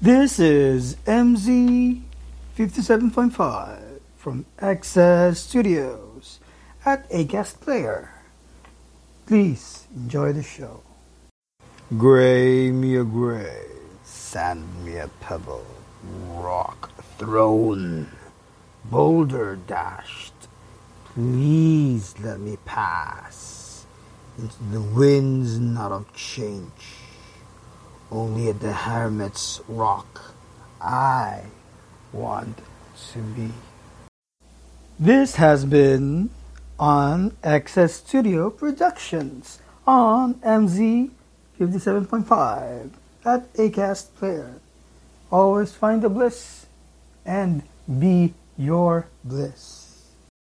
This is MZ 57.5 from Access Studios at Acast Player. Please enjoy the show. Gray me a gray, sand me a pebble, rock thrown, boulder dashed. Please let me pass into the winds not of change. Only at the hermit's rock I want to be. This has been on Access Studio Productions on MZ 57.5 at Acast Player. Always find the bliss and be your bliss.